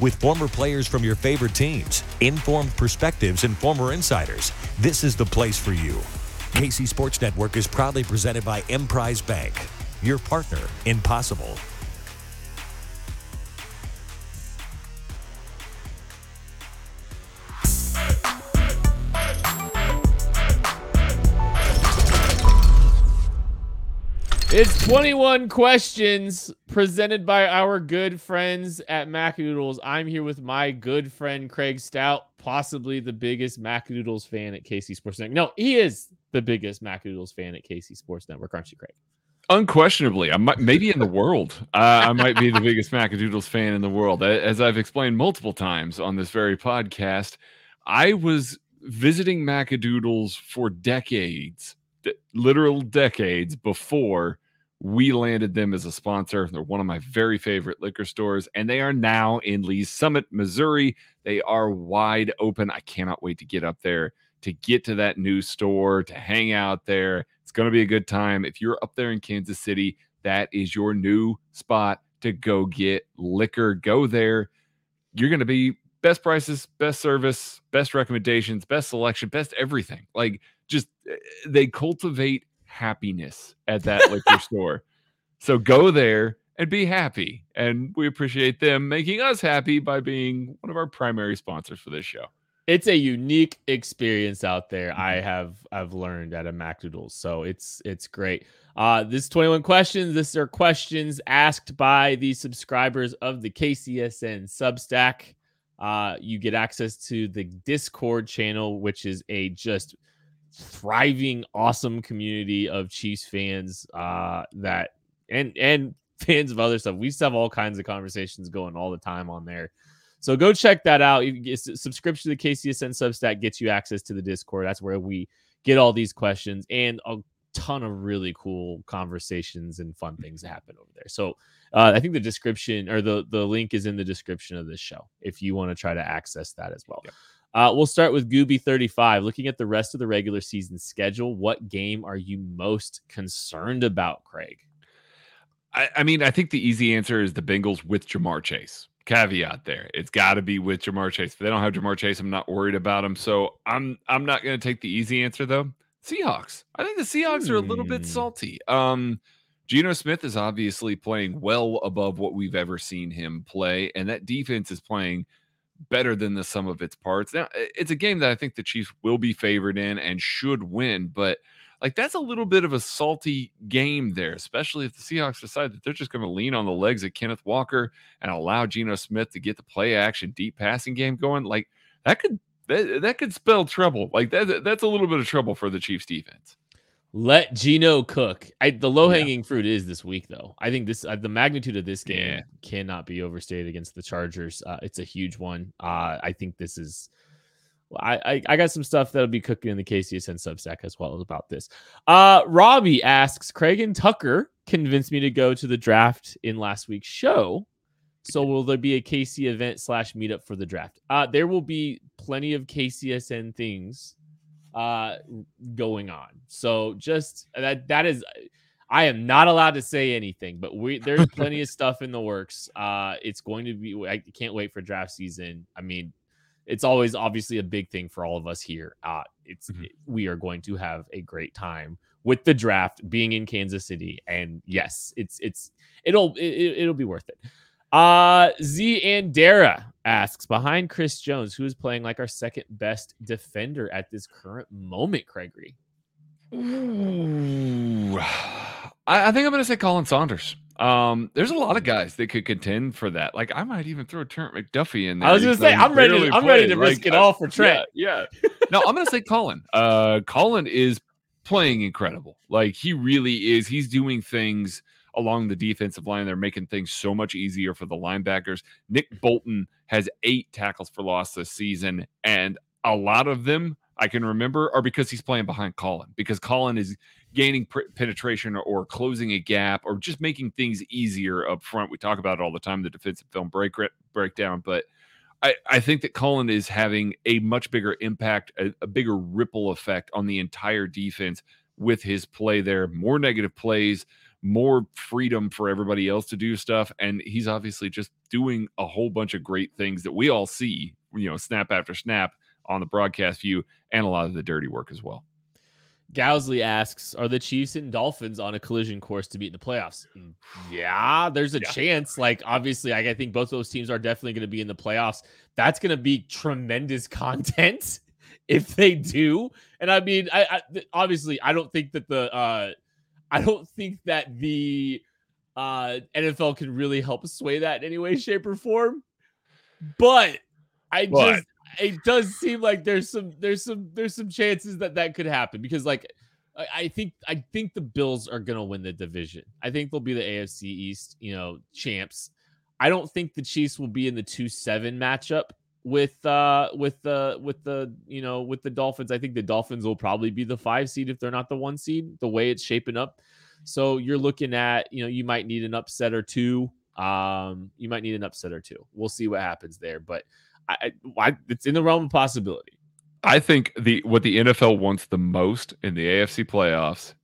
With former players from your favorite teams, informed perspectives, and former insiders, this is the place for you. KC Sports Network is proudly presented by Emprise Bank, your partner in possible. It's 21 questions presented by our good friends at Macadoodles. I'm here with my good friend Craig Stout, possibly the biggest Macadoodles fan at KC Sports Network. No, he is the biggest Macadoodles fan at KC Sports Network, aren't you, Craig? Unquestionably, I might maybe in the world. Uh, I might be the biggest Macadoodles fan in the world. As I've explained multiple times on this very podcast, I was visiting Macadoodles for decades literal decades before we landed them as a sponsor. They're one of my very favorite liquor stores, and they are now in Lee's Summit, Missouri. They are wide open. I cannot wait to get up there to get to that new store, to hang out there. It's going to be a good time. If you're up there in Kansas City, that is your new spot to go get liquor. Go there. You're going to be best prices, best service, best recommendations, best selection, best everything. Like just eh, they cultivate happiness at that liquor store. So go there and be happy. And we appreciate them making us happy by being one of our primary sponsors for this show. It's a unique experience out there. I mm-hmm. have I've learned at a MacDoodles. So it's it's great. Uh this 21 questions. This are questions asked by the subscribers of the KCSN Substack. Uh you get access to the Discord channel, which is a just thriving, awesome community of Chiefs fans uh, that and and fans of other stuff. We just have all kinds of conversations going all the time on there. So go check that out. Get, subscription to the KCSN Substack gets you access to the Discord. That's where we get all these questions and a ton of really cool conversations and fun things happen over there. So uh, I think the description or the the link is in the description of this show if you want to try to access that as well. Uh, we'll start with Gooby35. Looking at the rest of the regular season schedule, what game are you most concerned about, Craig? I, I mean, I think the easy answer is the Bengals with Ja'Marr Chase. Caveat there. It's got to be with Ja'Marr Chase. If they don't have Ja'Marr Chase, I'm not worried about him. So I'm I'm not going to take the easy answer though. Seahawks. I think the Seahawks hmm. are a little bit hmm. salty. Um, Geno Smith is obviously playing well above what we've ever seen him play, and that defense is playing – better than the sum of its parts. Now, it's a game that I think the Chiefs will be favored in and should win, but like that's a little bit of a salty game there, especially if the Seahawks decide that they're just going to lean on the legs of Kenneth Walker and allow Geno Smith to get the play action deep passing game going. Like that could that, that could spell trouble. Like that that's a little bit of trouble for the Chiefs defense. Let Geno cook. I, the low hanging yeah. fruit is this week, though. I think this uh, the magnitude of this game yeah. cannot be overstated against the Chargers. Uh, it's a huge one. Uh, I think this is. I, I, I got some stuff that'll be cooking in the KCSN Substack as well about this. Uh, Robbie asks, Craig and Tucker convinced me to go to the draft in last week's show. So will there be a KC event slash meetup for the draft? Uh, there will be plenty of KCSN things uh going on. So just that that is I am not allowed to say anything, but we there's plenty of stuff in the works. Uh, it's going to be. I can't wait for draft season. I mean, it's always obviously a big thing for all of us here. Uh, it's mm-hmm. we are going to have a great time with the draft being in Kansas City, and yes, it's it's it'll it, it'll be worth it. Uh, Z and Dara asks behind Chris Jones, who is playing like our second best defender at this current moment, Gregory. Ooh. I, I think I'm going to say Colin Saunders. Um, there's a lot of guys that could contend for that. Like I might even throw Trent McDuffie in there. I was gonna say I'm ready. To, I'm ready to risk it all for Trent. Yeah, yeah. no, I'm gonna say Colin. Uh, Colin is playing incredible. Like he really is. He's doing things along the defensive line. They're making things so much easier for the linebackers. Nick mm. Bolton has eight tackles for loss this season, and a lot of them I can remember are because he's playing behind Colin, because Colin is gaining pr- penetration or, or, closing a gap or just making things easier up front. We talk about it all the time, the defensive film break breakdown, but I, I think that Colin is having a much bigger impact, a, a bigger ripple effect on the entire defense with his play there. More negative plays, more freedom for everybody else to do stuff. And he's obviously just doing a whole bunch of great things that we all see, you know, snap after snap on the broadcast view and a lot of the dirty work as well. Gowsley asks, "Are the Chiefs and Dolphins on a collision course to beat in the playoffs?" Mm, yeah, there's a yeah. chance. Like, obviously, I think both those teams are definitely going to be in the playoffs. That's going to be tremendous content if they do. And I mean, I, I obviously I don't think that the uh, I don't think that the uh, NFL can really help sway that in any way, shape, or form. But I but. just it does seem like there's some there's some there's some chances that that could happen because like I, I think I think the Bills are gonna win the division. I think they'll be the AFC East, you know, champs. I don't think the Chiefs will be in the two seven matchup with uh with the with the you know with the Dolphins. I think the Dolphins will probably be the five seed if they're not the one seed. The way it's shaping up, so you're looking at you know you might need an upset or two. Um, you might need an upset or two. We'll see what happens there, but I, I, it's in the realm of possibility. I think the what the NFL wants the most in the AFC playoffs,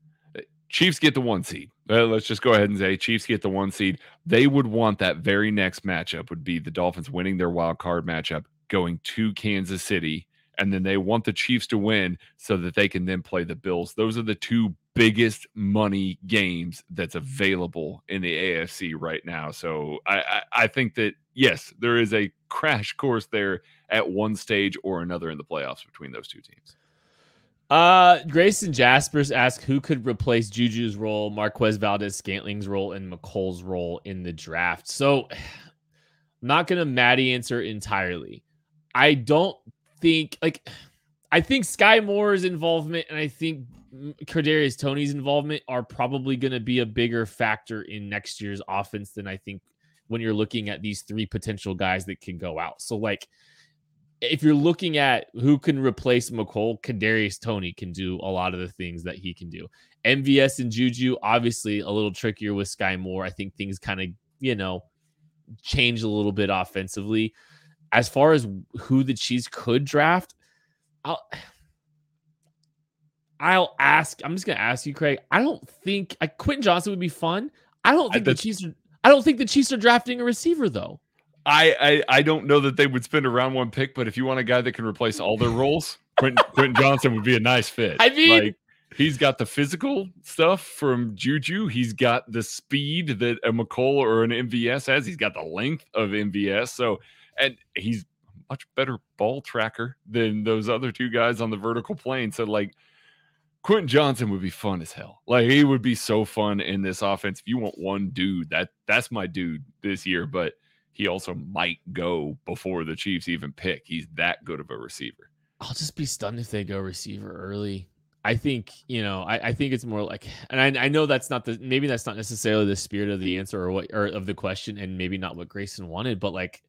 Chiefs get the one seed. Uh, let's just go ahead and say Chiefs get the one seed. They would want that very next matchup would be the Dolphins winning their wild card matchup, going to Kansas City, and then they want the Chiefs to win so that they can then play the Bills. Those are the two biggest money games that's available in the AFC right now. So I, I, I think that yes, there is a crash course there at one stage or another in the playoffs between those two teams. Uh, Grayson Jaspers asked who could replace Juju's role, Marquez Valdes-Scantling's role, and Mecole's role in the draft. So, I'm not gonna Maddie answer entirely. I don't think like I think Skyy Moore's involvement and I think Kadarius Toney's involvement are probably going to be a bigger factor in next year's offense than I think when you're looking at these three potential guys that can go out. So like if you're looking at who can replace Mecole, Kadarius Toney can do a lot of the things that he can do. MVS and Juju, obviously a little trickier with Skyy Moore. I think things kind of, you know, change a little bit offensively. As far as who the Chiefs could draft, I'll I'll ask. I'm just gonna ask you, Craig. I don't think I, Quentin Johnston would be fun. I don't think I, the Chiefs are I don't think the Chiefs are drafting a receiver though. I, I, I don't know that they would spend a round one pick, but if you want a guy that can replace all their roles, Quentin, Quentin Johnston would be a nice fit. I mean, like, he's got the physical stuff from Juju. He's got the speed that a Mecole or an MVS has. He's got the length of MVS. So, and he's much better ball tracker than those other two guys on the vertical plane. So, like, Quentin Johnston would be fun as hell. Like he would be so fun in this offense. If you want one dude, that that's my dude this year. But he also might go before the Chiefs even pick. He's that good of a receiver. I'll just be stunned if they go receiver early. I think you know. I, I think it's more like, and I, I know that's not the maybe that's not necessarily the spirit of the answer or what or of the question, and maybe not what Grayson wanted. But like,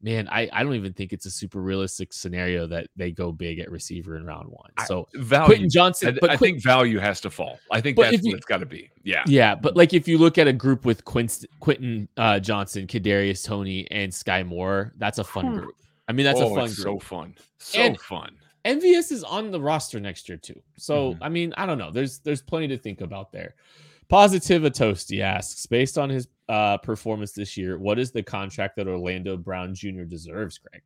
man, I, I don't even think it's a super realistic scenario that they go big at receiver in round one. So I, value, Quentin Johnston, I, but I Quint, think value has to fall. I think that's you, what it's got to be. Yeah, yeah. But like if you look at a group with Quint, Quentin uh, Johnston, Kadarius Toney, and Skyy Moore, that's a fun group. I mean, that's oh, a fun group. So fun, so and fun. MVS is on the roster next year too. So mm-hmm. I mean, I don't know. There's there's plenty to think about there. Positiva Toasty asks, based on his uh, performance this year, what is the contract that Orlando Brown Jr. deserves, Craig?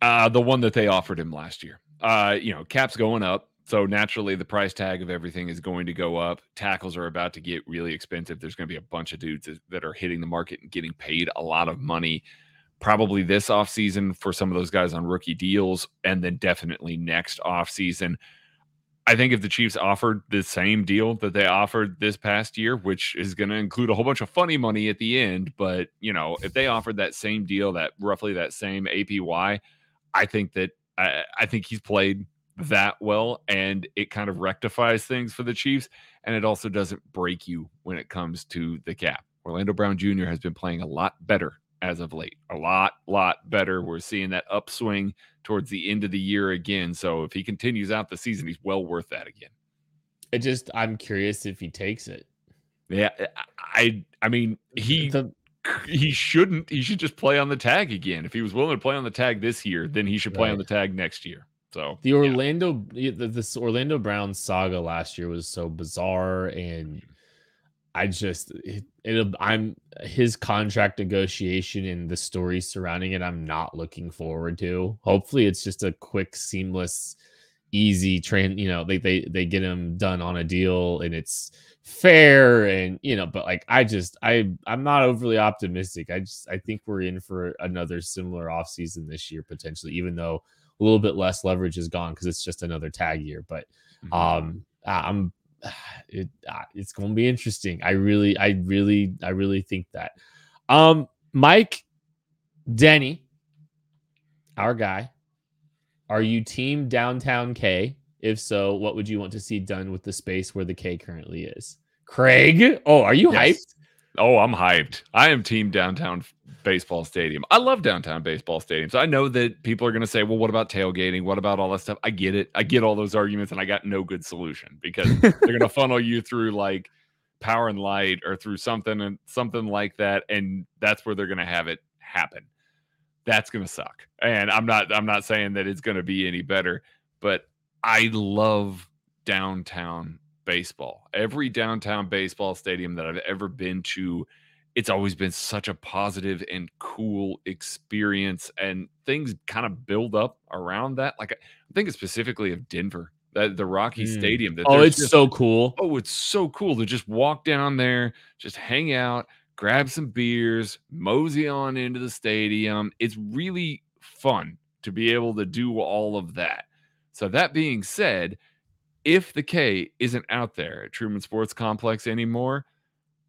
Uh, the one that they offered him last year. Uh, you know, cap's going up. So naturally, the price tag of everything is going to go up. Tackles are about to get really expensive. There's going to be a bunch of dudes that are hitting the market and getting paid a lot of money, probably this offseason for some of those guys on rookie deals, and then definitely next offseason. I think if the Chiefs offered the same deal that they offered this past year, which is going to include a whole bunch of funny money at the end, but you know, if they offered that same deal, that roughly that same APY, I think that I, I think he's played that well and it kind of rectifies things for the Chiefs and it also doesn't break you when it comes to the cap. Orlando Brown Jr. has been playing a lot better as of late. A lot lot better. We're seeing that upswing towards the end of the year again. So if he continues out the season, he's well worth that again. It just I'm curious if he takes it. Yeah, eh, I I mean he the, he shouldn't. He should just play on the tag again. If he was willing to play on the tag this year, then he should play right. on the tag next year. So the Orlando, yeah. this Orlando Brown saga last year was so bizarre, and I just it, it, I'm his contract negotiation and the story surrounding it. I'm not looking forward to. Hopefully, it's just a quick, seamless, easy train. You know, they they they get him done on a deal, and it's fair and you know but like i just i i'm not overly optimistic i just i think we're in for another similar off season this year potentially even though a little bit less leverage is gone because it's just another tag year. But mm-hmm. um, I'm it, it's going to be interesting. I really, I really, I really think that. Um, Mike Denny, our guy, are you team downtown K? If so, what would you want to see done with the space where the K currently is? Craig, oh, are you yes. hyped? Oh, I'm hyped. I am team downtown baseball stadium. I love downtown baseball stadiums. I know that people are going to say, well, what about tailgating? What about all that stuff? I get it. I get all those arguments, and I got no good solution because they're going to funnel you through like power and light or through something and something like that. And that's where they're going to have it happen. That's going to suck. And I'm not, I'm not saying that it's going to be any better, but I love downtown baseball. Every downtown baseball stadium that I've ever been to, it's always been such a positive and cool experience, and things kind of build up around that. Like I'm thinking specifically of Denver, that the Rocky mm. Stadium. That oh, it's just, so cool. Oh, it's so cool to just walk down there, just hang out, grab some beers, mosey on into the stadium. It's really fun to be able to do all of that. So that being said, if the K isn't out there at Truman Sports Complex anymore,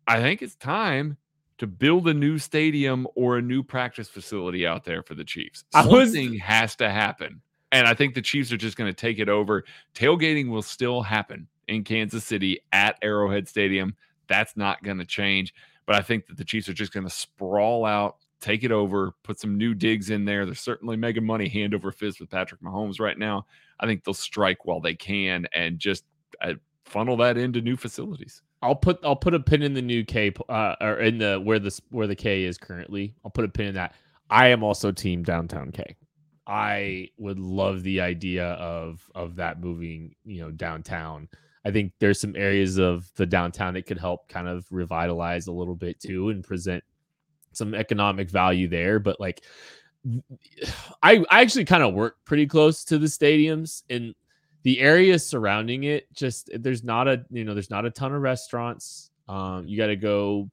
I think it's time to build a new stadium or a new practice facility out there for the Chiefs. Something was... has to happen. And I think the Chiefs are just going to take it over. Tailgating will still happen in Kansas City at Arrowhead Stadium. That's not going to change. But I think that the Chiefs are just going to sprawl out, take it over, put some new digs in there. They're certainly making money hand over fist with Patrick Mahomes right now. I think they'll strike while they can and just uh, funnel that into new facilities. I'll put I'll put a pin in the new K uh, or in the where the where the K is currently. I'll put a pin in that. I am also team downtown K. I would love the idea of of that moving, you know, downtown. I think there's some areas of the downtown that could help kind of revitalize a little bit too and present some economic value there. But like I I actually kind of work pretty close to the stadiums and the areas surrounding it. Just there's not a you know there's not a ton of restaurants. Um, you got to go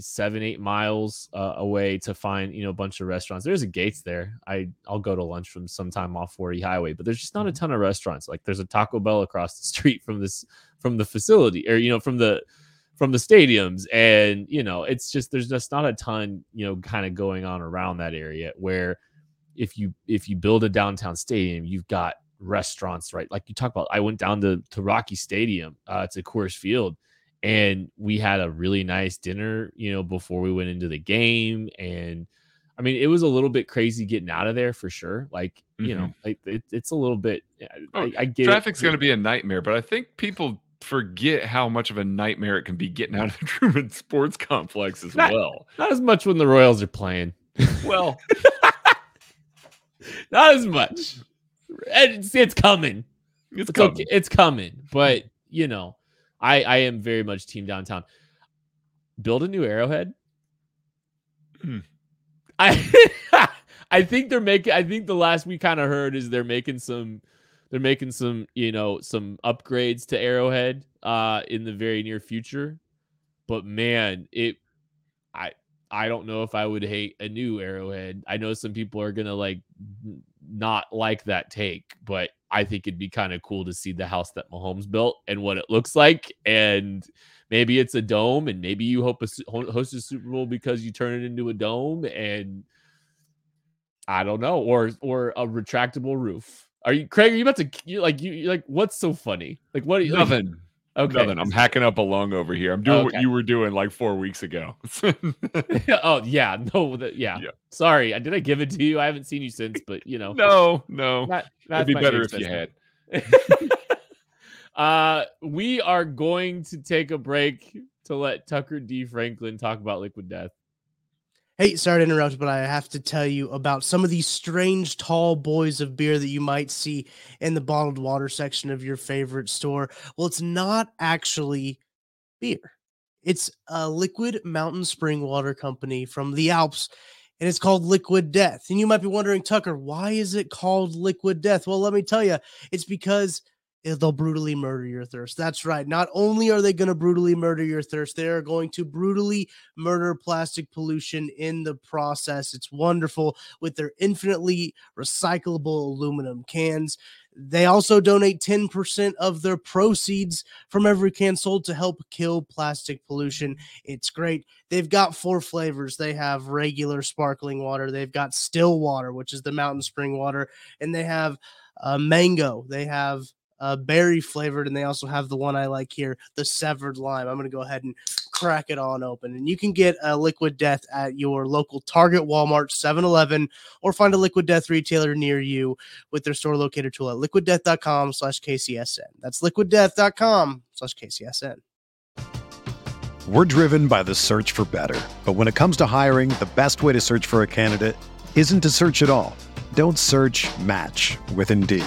seven eight miles uh, away to find you know a bunch of restaurants. There's a Gates there. I I'll go to lunch from sometime off 40 Highway, but there's just not a mm-hmm. ton of restaurants. Like there's a Taco Bell across the street from this from the facility or you know from the from the stadiums. And you know it's just there's just not a ton you know kind of going on around that area where if you if you build a downtown stadium you've got restaurants right? Like you talk about i went down to, to rocky stadium uh to coors field and we had a really nice dinner you know before we went into the game. And i mean it was a little bit crazy getting out of there for sure. Like you mm-hmm. know like it, it's a little bit oh, I, I get traffic's going to be a nightmare but i think people forget how much of a nightmare it can be getting out of the Truman Sports Complex as not, well. Not as much when the Royals are playing. Well, not as much. It's, it's coming. It's, it's coming. Okay. It's coming. But you know, I I am very much team downtown. Build a new Arrowhead. Hmm. I I think they're making. I think the last we kind of heard is they're making some. They're making some, you know, some upgrades to Arrowhead uh in the very near future. But man, it I I don't know if I would hate a new Arrowhead. I know some people are gonna like not like that take, but I think it'd be kind of cool to see the house that Mahomes built and what it looks like. And maybe it's a dome, and maybe you hope a, host a Super Bowl because you turn it into a dome, and I don't know, or or a retractable roof. Are you Craig? Are you about to you like you like what's so funny? Like what? Nothing. Like, Okay. Nothing. I'm hacking up a lung over here. I'm doing Okay. what you were doing like four weeks ago. oh yeah, no, that, yeah. Yeah. Sorry, I did I give it to you? I haven't seen you since, but you know, no, no. not, It'd that's be better if you had. uh, we are going to take a break to let Tucker D. Franklin talk about liquid death. Hey, sorry to interrupt, but I have to tell you about some of these strange tall boys of beer that you might see in the bottled water section of your favorite store. Well, it's not actually beer. It's a liquid mountain spring water company from the Alps, and it's called Liquid Death. And you might be wondering, Tucker, why is it called Liquid Death? Well, let me tell you, it's because they'll brutally murder your thirst. That's right. Not only are they going to brutally murder your thirst, they are going to brutally murder plastic pollution in the process. It's wonderful with their infinitely recyclable aluminum cans. They also donate 10% of their proceeds from every can sold to help kill plastic pollution. It's great. They've got four flavors. They have regular sparkling water, they've got still water, which is the mountain spring water, and they have uh, mango. They have uh, berry flavored, and they also have the one I like here, the severed lime. I'm going to go ahead and crack it on open. And you can get a Liquid Death at your local Target, Walmart, 7 Eleven, or find a Liquid Death retailer near you with their store locator tool at liquiddeath.com slash KCSN. That's liquiddeath.com slash KCSN. We're driven by the search for better. But when it comes to hiring, the best way to search for a candidate isn't to search at all. Don't search match with Indeed.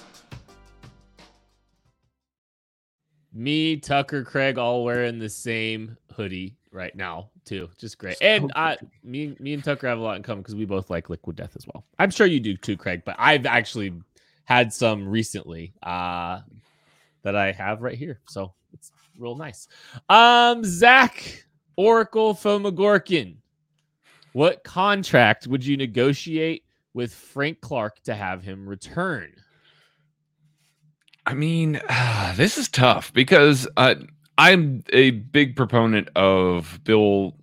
Me, Tucker, Craig, all wearing the same hoodie right now too. Just great. And I, me, me and Tucker have a lot in common because we both like Liquid Death as well. I'm sure you do too, Craig. But I've actually had some recently uh, that I have right here, so it's real nice. Um, Zach Oracle Fomagorkin, what contract would you negotiate with Frank Clark to have him return? I mean, this is tough because uh, I'm a big proponent of Bill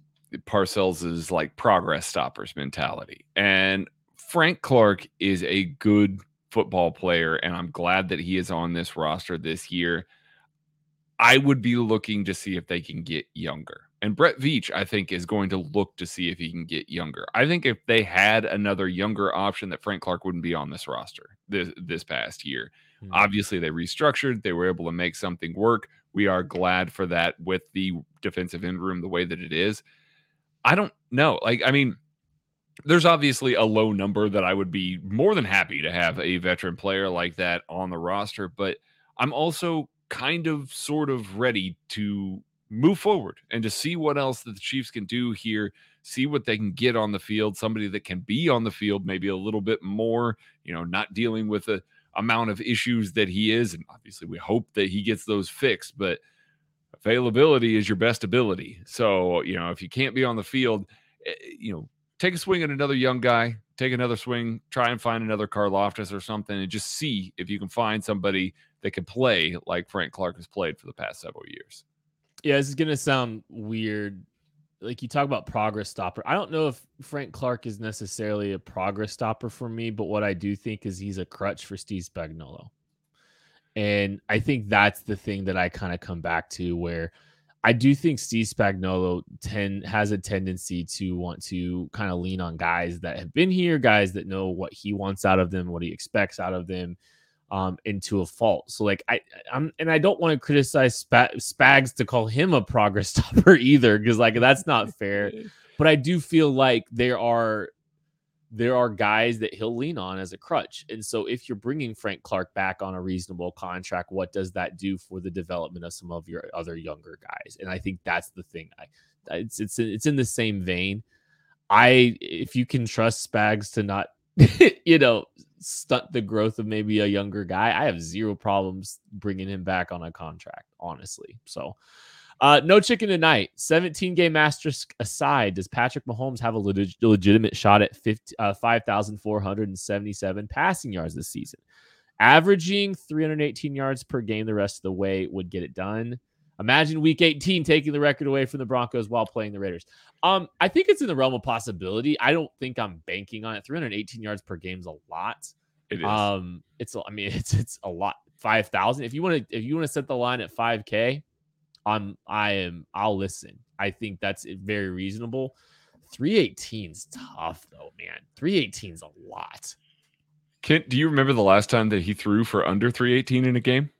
Parcells's like progress stoppers mentality, and Frank Clark is a good football player, and I'm glad that he is on this roster this year. I would be looking to see if they can get younger. And Brett Veach, I think, is going to look to see if he can get younger. I think if they had another younger option, that Frank Clark wouldn't be on this roster this this past year. Hmm. Obviously, they restructured. They were able to make something work. We are glad for that with the defensive end room the way that it is. I don't know. Like, I mean, there's obviously a low number that I would be more than happy to have a veteran player like that on the roster, but I'm also kind of sort of ready to move forward and to see what else that the Chiefs can do here, see what they can get on the field, somebody that can be on the field maybe a little bit more, you know, not dealing with the amount of issues that he is and obviously we hope that he gets those fixed, but availability is your best ability. So, you know, if you can't be on the field, eh, you know, take a swing at another young guy, take another swing, try and find another Karlaftis or something, and just see if you can find somebody that can play like Frank Clark has played for the past several years. Yeah, this is gonna sound weird. Like you talk about progress stopper. I don't know if Frank Clark is necessarily a progress stopper for me, but what I do think is he's a crutch for Steve Spagnuolo. And I think that's the thing that I kind of come back to where I do think Steve Spagnuolo ten, has a tendency to want to kind of lean on guys that have been here, guys that know what he wants out of them, what he expects out of them, um, into a fault. So like I, I'm, and I don't want to criticize Spags to call him a progress stopper either, because like that's not fair. But I do feel like there are there are guys that he'll lean on as a crutch. And so if you're bringing Frank Clark back on a reasonable contract, what does that do for the development of some of your other younger guys? And I think that's the thing. I it's it's it's in the same vein. I if you can trust Spags to not you know stunt the growth of maybe a younger guy, I have zero problems bringing him back on a contract, honestly. So uh, no chicken tonight. 17 game asterisk aside, does Patrick Mahomes have a leg- legitimate shot at 50, uh, 5,477 passing yards this season? Averaging 318 yards per game the rest of the way would get it done. Imagine week 18 taking the record away from the Broncos while playing the Raiders. Um, I think it's in the realm of possibility. I don't think I'm banking on it. 318 yards per game is a lot. It is. Um, it's I mean, it's it's a lot. Five thousand. If you want to, if you want to set the line at 5K, I'm I am I'll listen. I think that's very reasonable. 318's tough though, man. 318's a lot. Kent, do you remember the last time that he threw for under 318 in a game?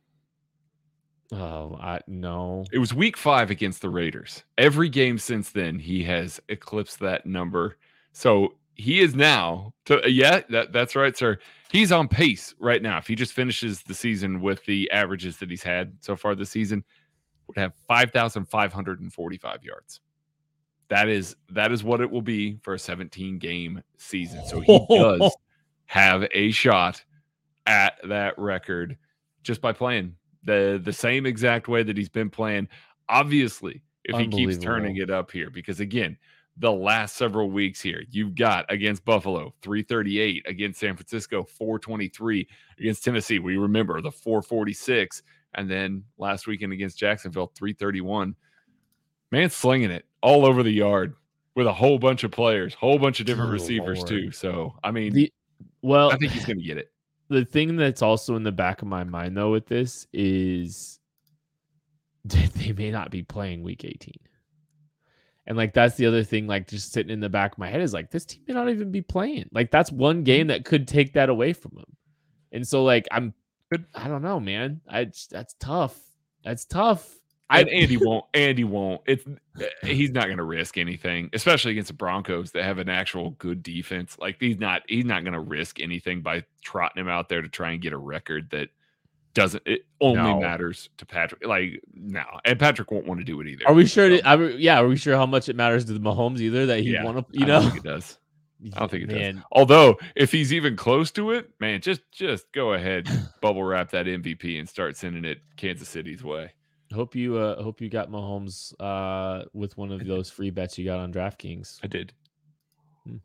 Oh, I no. It was week 5 against the Raiders. Every game since then he has eclipsed that number. So he is now to yeah, that, that's right, sir. He's on pace right now. If he just finishes the season with the averages that he's had so far this season, would have 5,545 yards. That is that is what it will be for a 17 game season. So he does have a shot at that record just by playing the the same exact way that he's been playing. Obviously, if he keeps turning it up here, because again, the last several weeks here, you've got against Buffalo 338, against San Francisco 423, against Tennessee, we remember the 446, and then last weekend against Jacksonville, 331. Man, slinging it all over the yard with a whole bunch of players, whole bunch of different oh, receivers Lord. too. So, I mean, the, well, I think he's going to get it. The thing that's also in the back of my mind though with this is they may not be playing week 18. And like that's the other thing, like just sitting in the back of my head is like this team may not even be playing. Like that's one game that could take that away from them. And so like I'm I don't know, man. I that's tough. That's tough. I, and Andy won't. Andy won't. It's eh, he's not going to risk anything, especially against the Broncos that have an actual good defense. Like he's not. He's not going to risk anything by trotting him out there to try and get a record that doesn't. It only no. matters to Patrick. Like no, and Patrick won't want to do it either. Are we sure? So. To, yeah. Are we sure how much it matters to the Mahomes either that he yeah, want to? You know, it does. I don't think it man. does. Although, if he's even close to it, man, just just go ahead, bubble wrap that MVP and start sending it Kansas City's way. Hope you uh hope you got Mahomes uh with one of those free bets you got on DraftKings. I did. Hmm.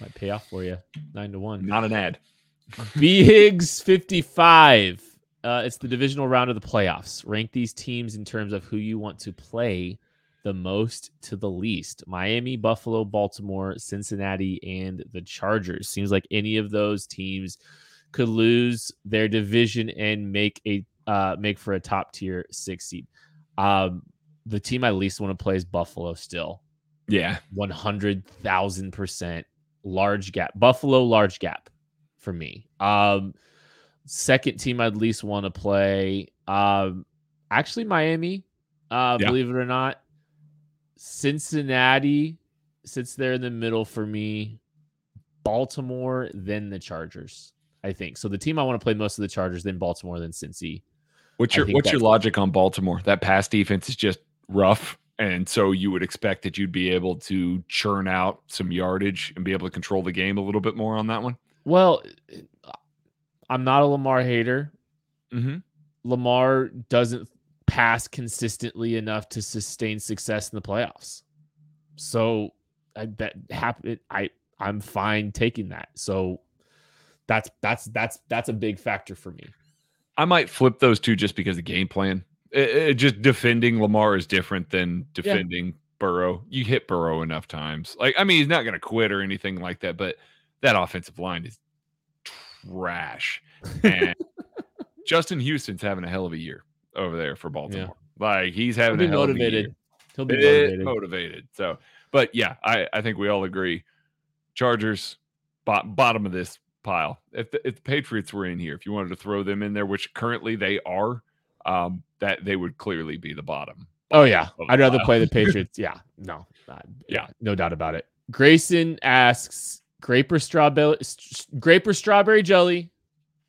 Might pay off for you. Nine to one. Not an ad. B Higgs 55. Uh, it's the divisional round of the playoffs. Rank these teams in terms of who you want to play the most to the least Miami, Buffalo, Baltimore, Cincinnati, and the Chargers. Seems like any of those teams could lose their division and make a uh, make for a top tier six seed. Um, the team I least want to play is Buffalo still. Yeah. 100,000% large gap. Buffalo, large gap for me. Um, second team I'd least want to play. Um, actually, Miami, uh, yeah. believe it or not. Cincinnati sits there in the middle for me. Baltimore, then the Chargers. I think so. The team I want to play most of the Chargers, then Baltimore, then Cincy. What's your What's your logic on Baltimore? That pass defense is just rough, and so you would expect that you'd be able to churn out some yardage and be able to control the game a little bit more on that one. Well, I'm not a Lamar hater. Mm-hmm. Lamar doesn't pass consistently enough to sustain success in the playoffs. So I that happen I I'm fine taking that. So that's that's that's that's a big factor for me. I might flip those two just because the game plan. It, it, just defending Lamar is different than defending yeah. Burrow. You hit Burrow enough times. Like, I mean, he's not going to quit or anything like that, but that offensive line is trash. And Justin Houston's having a hell of a year over there for Baltimore. Yeah. Like, he's having He'll a hell motivated. of a year. He'll be motivated. motivated. So, but yeah, I, I think we all agree. Chargers, bo- bottom of this pile. If the, if the Patriots were in here, if you wanted to throw them in there, which currently they are, um, that they would clearly be the bottom. Oh yeah, I'd rather play the Patriots. yeah, no, uh, yeah, no doubt about it. Grayson asks, grape or strawberry, grape or strawberry jelly,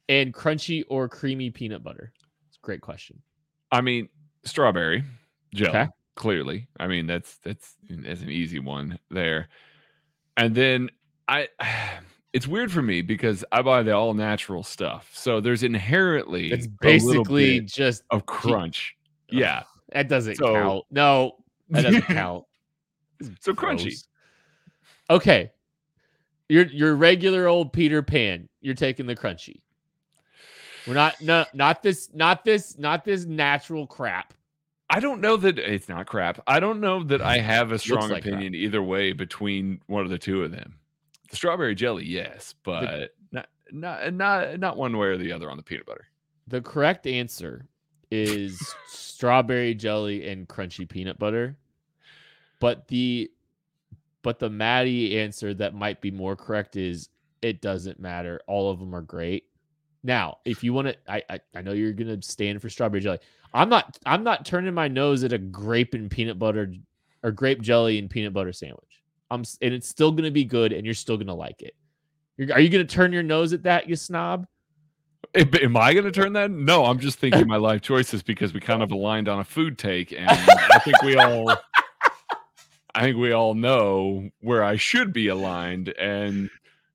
and crunchy or creamy peanut butter. It's a great question. I mean, strawberry jelly. Okay. Clearly, I mean that's that's that's an easy one there. And then I it's weird for me because I buy the all natural stuff. So there's inherently it's basically just of crunch. Yeah. That doesn't so, count. No, that doesn't count. So crunchy. Gross. Okay. Your your regular old Peter Pan. You're taking the crunchy. We're not no not this not this not this natural crap. I don't know that it's not crap. I don't know that I have a strong like opinion crap. either way between one of the two of them. The strawberry jelly, yes, but the, not not not not one way or the other on the peanut butter. The correct answer is strawberry jelly and crunchy peanut butter. But the but the Maddie answer that might be more correct is it doesn't matter. All of them are great. Now, if you want to, I, I, I know you're gonna stand for strawberry jelly. I'm not I'm not turning my nose at a grape and peanut butter or grape jelly and peanut butter sandwich. I'm and it's still gonna be good, and you're still gonna like it. You're, are you gonna turn your nose at that, you snob? Am I going to turn that? No, I'm just thinking my life choices because we kind of aligned on a food take, and I think we all, I think we all know where I should be aligned, and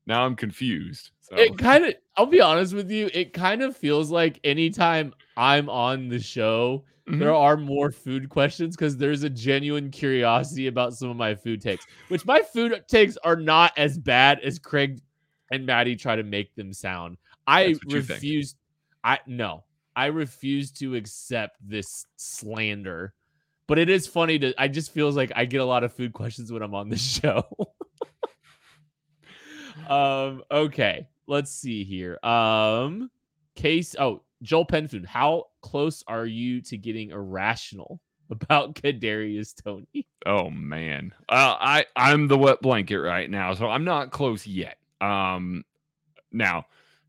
now I'm confused. So. It kind of, I'll be honest with you, it kind of feels like anytime I'm on the show, mm-hmm. there are more food questions because there's a genuine curiosity about some of my food takes, which my food takes are not as bad as Craig and Maddie try to make them sound. I refuse. I no, I refuse to accept this slander. But it is funny to. I just feels like I get a lot of food questions when I'm on the show. Um. Okay. Let's see here. Um. Case. Oh, Joel Penfood. How close are you to getting irrational about Kadarius Toney? Oh man, uh, I I'm the wet blanket right now, so I'm not close yet. Um. Now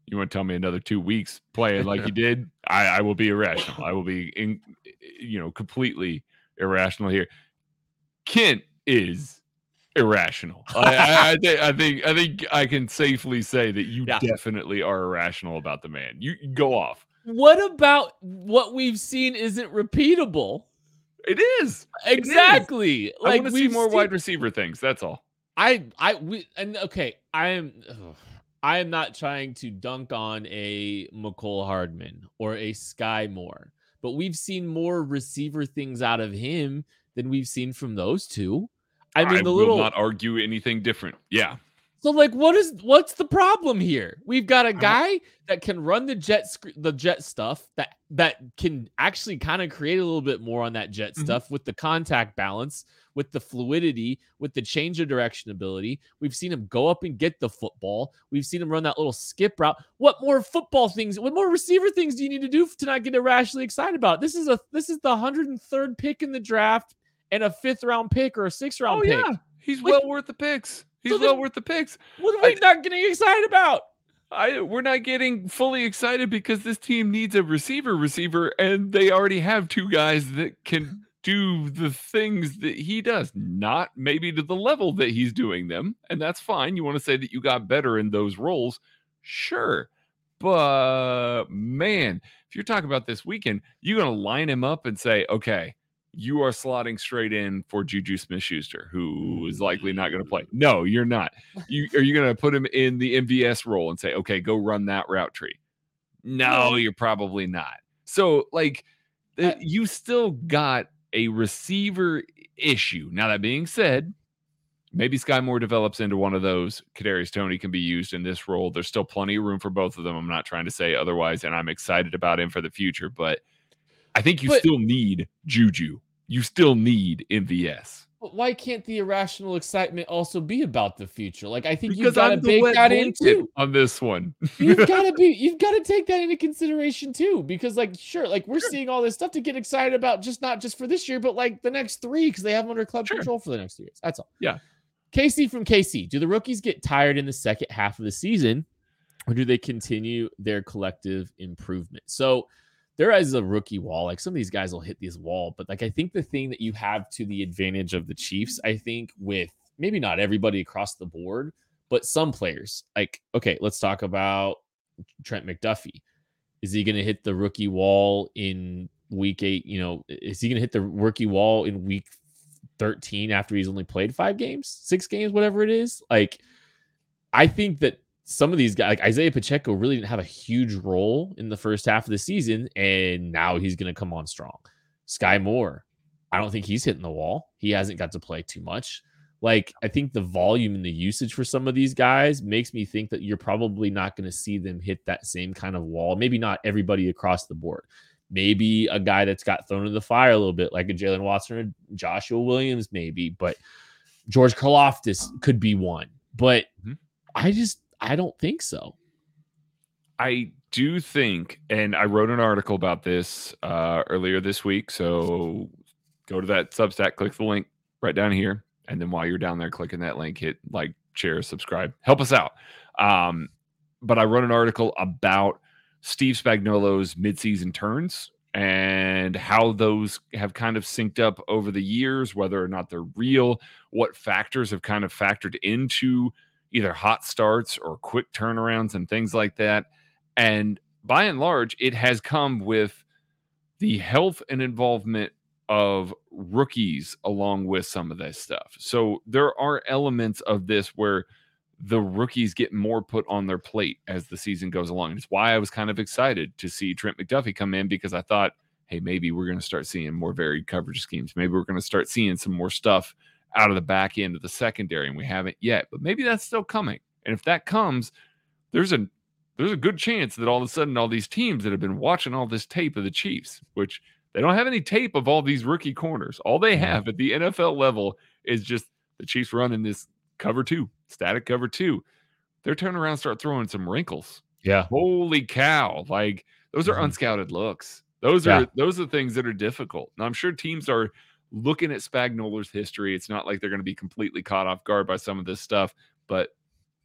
you want to tell me another two weeks playing like you did, I, I will be irrational. I will be in, you know, completely irrational here. Kent is irrational. I, I, I, th- I, think I think I can safely say that you yeah. definitely are irrational about the man. You go off. What about what we've seen isn't repeatable? It is exactly. It is. Like to see more seen... wide receiver things. That's all. I I we and okay. I am. Ugh. I am not trying to dunk on a Mecole Hardman or a Skyy Moore, but we've seen more receiver things out of him than we've seen from those two. I mean, I the little not argue anything different. Yeah. So, like, what is what's the problem here? We've got a guy that can run the jet the jet stuff that that can actually kind of create a little bit more on that jet mm-hmm. stuff with the contact balance with the fluidity, with the change of direction ability. We've seen him go up and get the football. We've seen him run that little skip route. What more football things? What more receiver things do you need to do to not get irrationally excited about? This is a this is the 103rd pick in the draft and a fifth round pick or a sixth round oh, pick. Yeah. He's like, well worth the picks. He's so well then, worth the picks. What are we I, not getting excited about? I we're not getting fully excited because this team needs a receiver receiver and they already have two guys that can do the things that he does, not maybe to the level that he's doing them. And that's fine. You want to say that you got better in those roles? Sure. But man, if you're talking about this weekend, you're going to line him up and say, okay, you are slotting straight in for Juju Smith Schuster, who is likely not going to play. No, you're not. You are you going to put him in the MVS role and say, okay, go run that route tree? No, you're probably not. So, like, uh, you still got a receiver issue. Now that being said, maybe Skyy Moore develops into one of those. Kadarius Toney can be used in this role. There's still plenty of room for both of them. I'm not trying to say otherwise, and I'm excited about him for the future. But I think you but, still need Juju. You still need MVS. But why can't the irrational excitement also be about the future? Like I think because you've got to bake that into on this one. you've got to be you've got to take that into consideration too. Because like sure, like we're sure. seeing all this stuff to get excited about, just not just for this year, but like the next three because they have them under club sure. control for the next years. That's all. Yeah. Casey from KC, do the rookies get tired in the second half of the season, or do they continue their collective improvement? So there is a rookie wall. Like some of these guys will hit this wall, but like I think the thing that you have to the advantage of the Chiefs, I think with maybe not everybody across the board, but some players. Like, okay, let's talk about Trent McDuffie. Is he going to hit the rookie wall in week eight? You know, is he going to hit the rookie wall in week 13 after he's only played five games, six games, whatever it is? Like, I think that some of these guys, like Isaiah Pacheco, really didn't have a huge role in the first half of the season, and now he's going to come on strong. Skyy Moore, I don't think he's hitting the wall. He hasn't got to play too much. Like, I think the volume and the usage for some of these guys makes me think that you're probably not going to see them hit that same kind of wall. Maybe not everybody across the board. Maybe a guy that's got thrown in the fire a little bit, like a Jaylen Watson or Joshua Williams, maybe, but George Karlaftis could be one. But mm-hmm. I just I don't think so. I do think, and I wrote an article about this uh, earlier this week. So go to that Substack, click the link right down here, and then while you're down there clicking that link, hit like, share, subscribe, help us out. Um, but I wrote an article about Steve Spagnuolo's midseason turns and how those have kind of synced up over the years, whether or not they're real, what factors have kind of factored into either hot starts or quick turnarounds and things like that. And by and large, it has come with the health and involvement of rookies along with some of this stuff. So there are elements of this where the rookies get more put on their plate as the season goes along. It's why I was kind of excited to see Trent McDuffie come in because I thought, hey, maybe we're going to start seeing more varied coverage schemes. Maybe we're going to start seeing some more stuff out of the back end of the secondary, and we haven't yet. But maybe that's still coming. And if that comes, there's a there's a good chance that all of a sudden all these teams that have been watching all this tape of the Chiefs, which they don't have any tape of all these rookie corners. All they have at the NFL level is just the Chiefs running this cover two, static cover two. They're turning around start throwing some wrinkles. Yeah. Holy cow. Like those are mm-hmm. unscouted looks. Those are yeah. those are things that are difficult. Now I'm sure teams are looking at Spagnuolo's history, it's not like they're going to be completely caught off guard by some of this stuff, but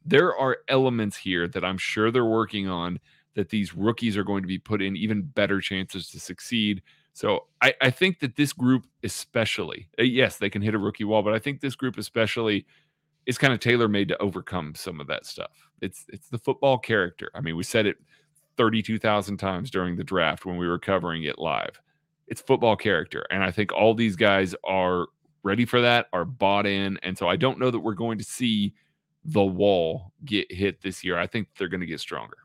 there are elements here that I'm sure they're working on that these rookies are going to be put in even better chances to succeed. So I, I think that this group, especially, uh, yes, they can hit a rookie wall, but I think this group, especially, is kind of tailor made to overcome some of that stuff. It's it's the football character. I mean, we said it 32,000 times during the draft when we were covering it live it's football character. And I think all these guys are ready for that, are bought in. And so I don't know that we're going to see the wall get hit this year. I think they're going to get stronger.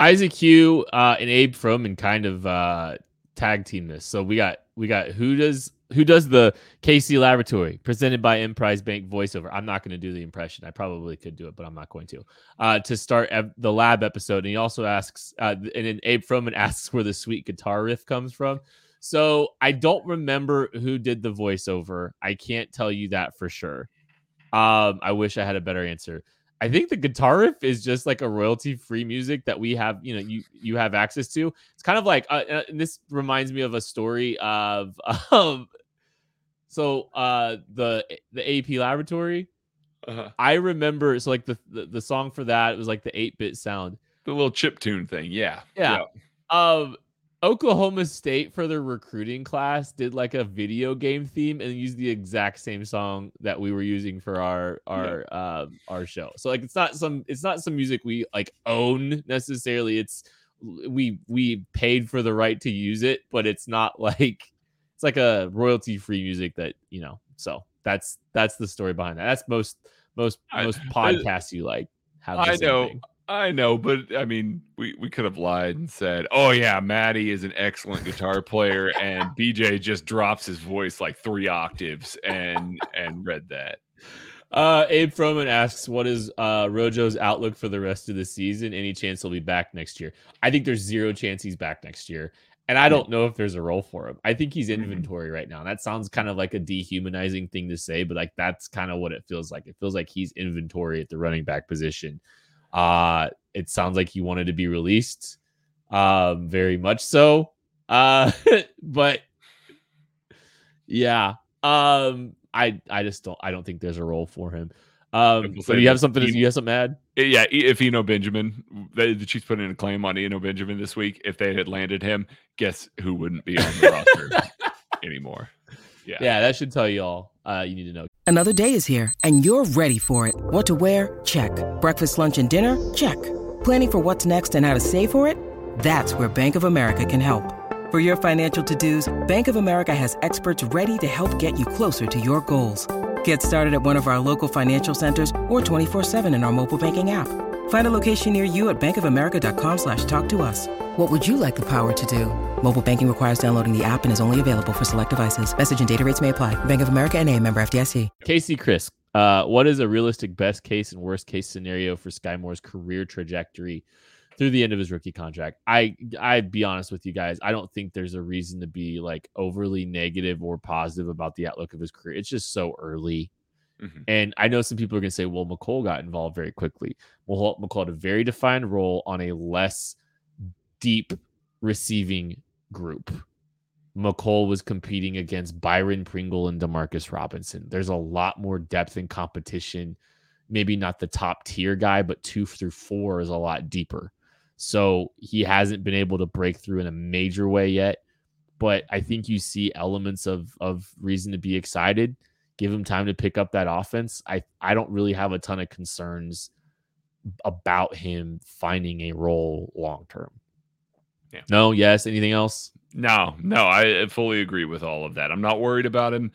Isaac Hugh uh, and Abe Froman kind of uh, tag team this. So we got we got who does who does the KC Laboratory presented by Emprise Bank voiceover. I'm not going to do the impression. I probably could do it, but I'm not going to. Uh, to start the lab episode, and he also asks, uh, and then Abe Froman asks where the sweet guitar riff comes from. So I don't remember who did the voiceover. I can't tell you that for sure. Um, I wish I had a better answer. I think the guitar riff is just like a royalty free music that we have, you know, you you have access to. It's kind of like uh, uh this reminds me of a story of um so uh the the AP laboratory. Uh-huh. I remember so like the, the, the song for that it was like the 8-bit sound. The little chip tune thing. Yeah. Yeah. yeah. Um Oklahoma State for their recruiting class did like a video game theme and used the exact same song that we were using for our our yeah. uh, our show. So like it's not some it's not some music we like own necessarily. It's we we paid for the right to use it, but it's not like it's like a royalty free music that you know. So that's that's the story behind that. That's most most I, most podcasts I, you like. have. I know. Thing. I know, but I mean, we, we could have lied and said, "Oh yeah, Maddie is an excellent guitar player," and BJ just drops his voice like three octaves and and read that. Uh, Abe Froman asks, "What is uh, Rojo's outlook for the rest of the season? Any chance he'll be back next year?" I think there's zero chance he's back next year, and I don't know if there's a role for him. I think he's Mm-hmm. inventory right now. That sounds kind of like a dehumanizing thing to say, but like that's kind of what it feels like. It feels like he's inventory at the running back position. Uh, it sounds like he wanted to be released, um, very much so. Uh, but yeah, um, I I just don't I don't think there's a role for him. Um, so do you have something? You have something to add? Yeah, E- if Eno Benjamin, the, the Chiefs put in a claim on Eno Benjamin this week. If they had landed him, guess who wouldn't be on the roster anymore? Yeah. Yeah, that should tell you all uh, you need to know. Another day is here, and you're ready for it. What to wear? Check. Breakfast, lunch, and dinner? Check. Planning for what's next and how to save for it? That's where Bank of America can help. For your financial to-dos, Bank of America has experts ready to help get you closer to your goals. Get started at one of our local financial centers or 24-7 in our mobile banking app. Find a location near you at bankofamerica.com slash talk to us. What would you like the power to do? Mobile banking requires downloading the app and is only available for select devices. Message and data rates may apply. Bank of America and a member FDIC. Casey Chris, uh, what is a realistic best case and worst case scenario for Skyy Moore's career trajectory through the end of his rookie contract? I I'd be honest with you guys, I don't think there's a reason to be like overly negative or positive about the outlook of his career. It's just so early. Mhm. And I know some people are going to say, well, Mecole got involved very quickly. Well, Mecole had a very defined role on a less deep receiving group. Mecole was competing against Byron Pringle and Demarcus Robinson. There's a lot more depth and competition. Maybe not the top tier guy, but two through four is a lot deeper. So he hasn't been able to break through in a major way yet. But I think you see elements of of reason to be excited. Give him time to pick up that offense. I I don't really have a ton of concerns about him finding a role long term. Yeah. No, yes. Anything else? No, no, I fully agree with all of that. I'm not worried about him.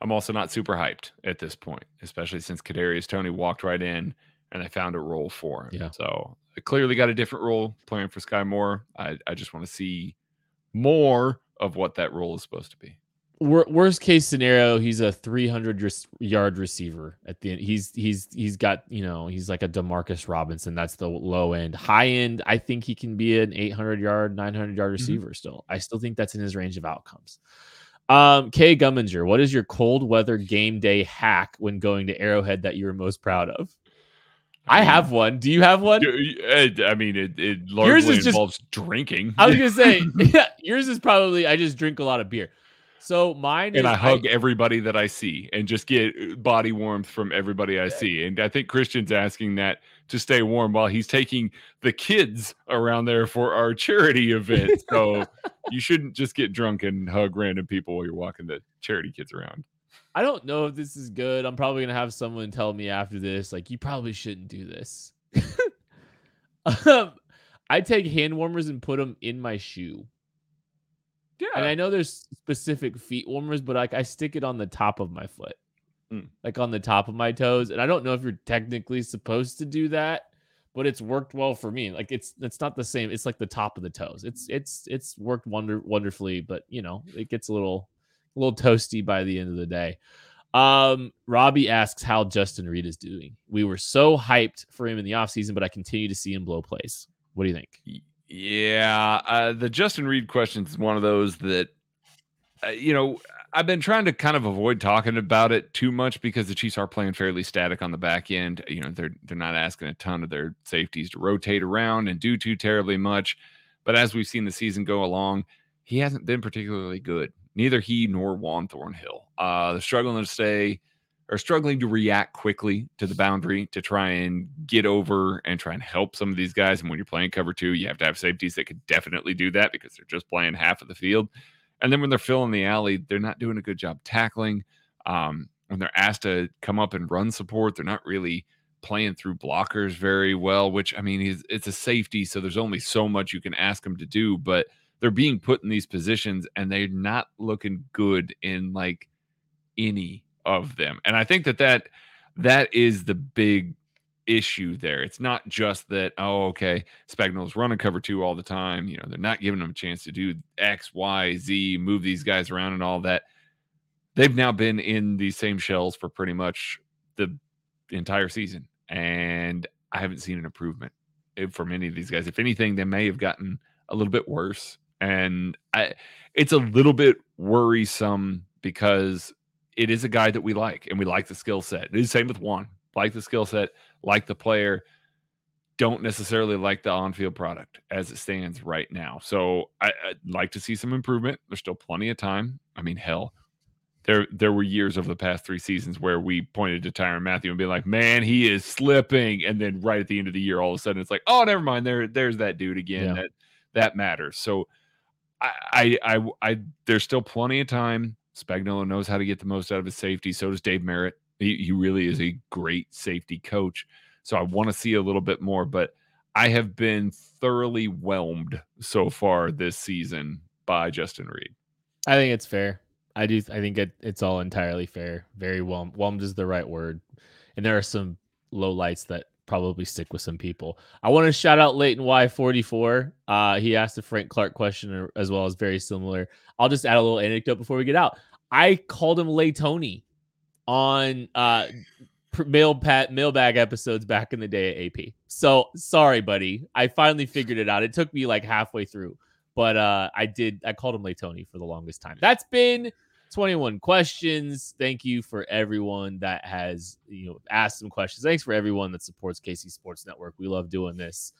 I'm also not super hyped at this point, especially since Kadarius Toney walked right in and I found a role for him. Yeah. So clearly got a different role playing for Skyy Moore. I, I just want to see more of what that role is supposed to be. Worst case scenario, he's a 300 yard receiver at the end. He's he's he's got you know he's like a Demarcus Robinson. That's the low end. High end, I think he can be an 800 yard, 900 yard receiver. Still, I still think that's in his range of outcomes. Um, Kay Gumminger, what is your cold weather game day hack when going to Arrowhead that you were most proud of? I have one. Do you have one? I I mean, it, it largely is just- involves drinking. I was gonna say, yeah, yours is probably I just drink a lot of beer. So mine is and I hug everybody that I see and just get uh, body warmth from everybody I see. And I think Christian's asking that to stay warm while he's taking the kids around there for our charity event. So you shouldn't just get drunk and hug random people while you're walking the charity kids around. I don't know if this is good. I'm probably gonna have someone tell me after this, like, you probably shouldn't do this. um, I take hand warmers and put them in my shoe. Yeah. And I know there's specific feet warmers, but like I stick it on the top of my foot, Mm. like on the top of my toes. And I don't know if you're technically supposed to do that, but it's worked well for me. Like it's it's not the same. It's like the top of the toes. It's it's it's worked wonder wonderfully, but you know it gets a little a little toasty by the end of the day. Um, Robbie asks how Justin Reid is doing. We were so hyped for him in the offseason, but I continue to see him blow plays. What do you think? Yeah, uh, the Justin Reid question is one of those that, uh, you know, I've been trying to kind of avoid talking about it too much because the Chiefs are playing fairly static on the back end. You know, they're they're not asking a ton of their safeties to rotate around and do too terribly much. But as we've seen the season go along, he hasn't been particularly good. Neither he nor Juan Thornhill. Uh, they're struggling to stay are struggling to react quickly to the boundary to try and get over and try and help some of these guys. And when you're playing cover two, you have to have safeties that could definitely do that because they're just playing half of the field. And then when they're filling the alley, they're not doing a good job tackling. Um, when they're asked to come up and run support, they're not really playing through blockers very well, which I mean, is it's a safety. So there's only so much you can ask them to do, but they're being put in these positions and they're not looking good in like any of them. And I think that that that is the big issue there. It's not just that, oh, okay, Spagnuolo's running cover two all the time. You know, they're not giving them a chance to do X, Y, Z, move these guys around and all that. They've now been in these same shells for pretty much the entire season. And I haven't seen an improvement eh, from any of these guys. If anything, they may have gotten a little bit worse. And I, it's a little bit worrisome because it is a guy that we like and we like the skill set. It is the same with Juan. Like the skill set, like the player, don't necessarily like the on-field product as it stands right now. So I, would like to see some improvement. There's still plenty of time. I mean, hell, there there were years over the past three seasons where we pointed to Tyrann Mathieu and be like, "Man, he is slipping," and then right at the end of the year, all of a sudden, it's like, "Oh, never mind. There, there's that dude again. Yeah. That that matters." So, I, I, I, I, there's still plenty of time. Spagnuolo knows how to get the most out of his safety. So does Dave Merritt. He, he really is a great safety coach. So I want to see a little bit more, but I have been thoroughly whelmed so far this season by Justin Reid. I think it's fair. I do. I think it, it's all entirely fair. Very whelmed. Whelmed is the right word. And there are some low lights that probably stick with some people. I want to shout out Leighton Y44. Uh, he asked a Frank Clark question as well as very similar. I'll just add a little anecdote before we get out. I called him Lay Tony on uh mail pat mailbag episodes back in the day at AP. So sorry, buddy. I finally figured it out. It took me like halfway through, but uh I did I called him Lay Tony for the longest time. That's been 21 questions. Thank you for everyone that has you know asked some questions. Thanks for everyone that supports KC Sports Network. We love doing this.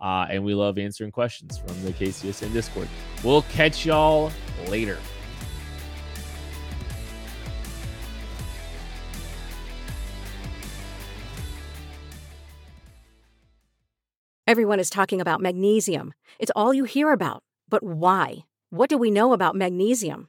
Uh, and we love answering questions from the KCSN Discord. We'll catch y'all later. Everyone is talking about magnesium. It's all you hear about. But why? What do we know about magnesium?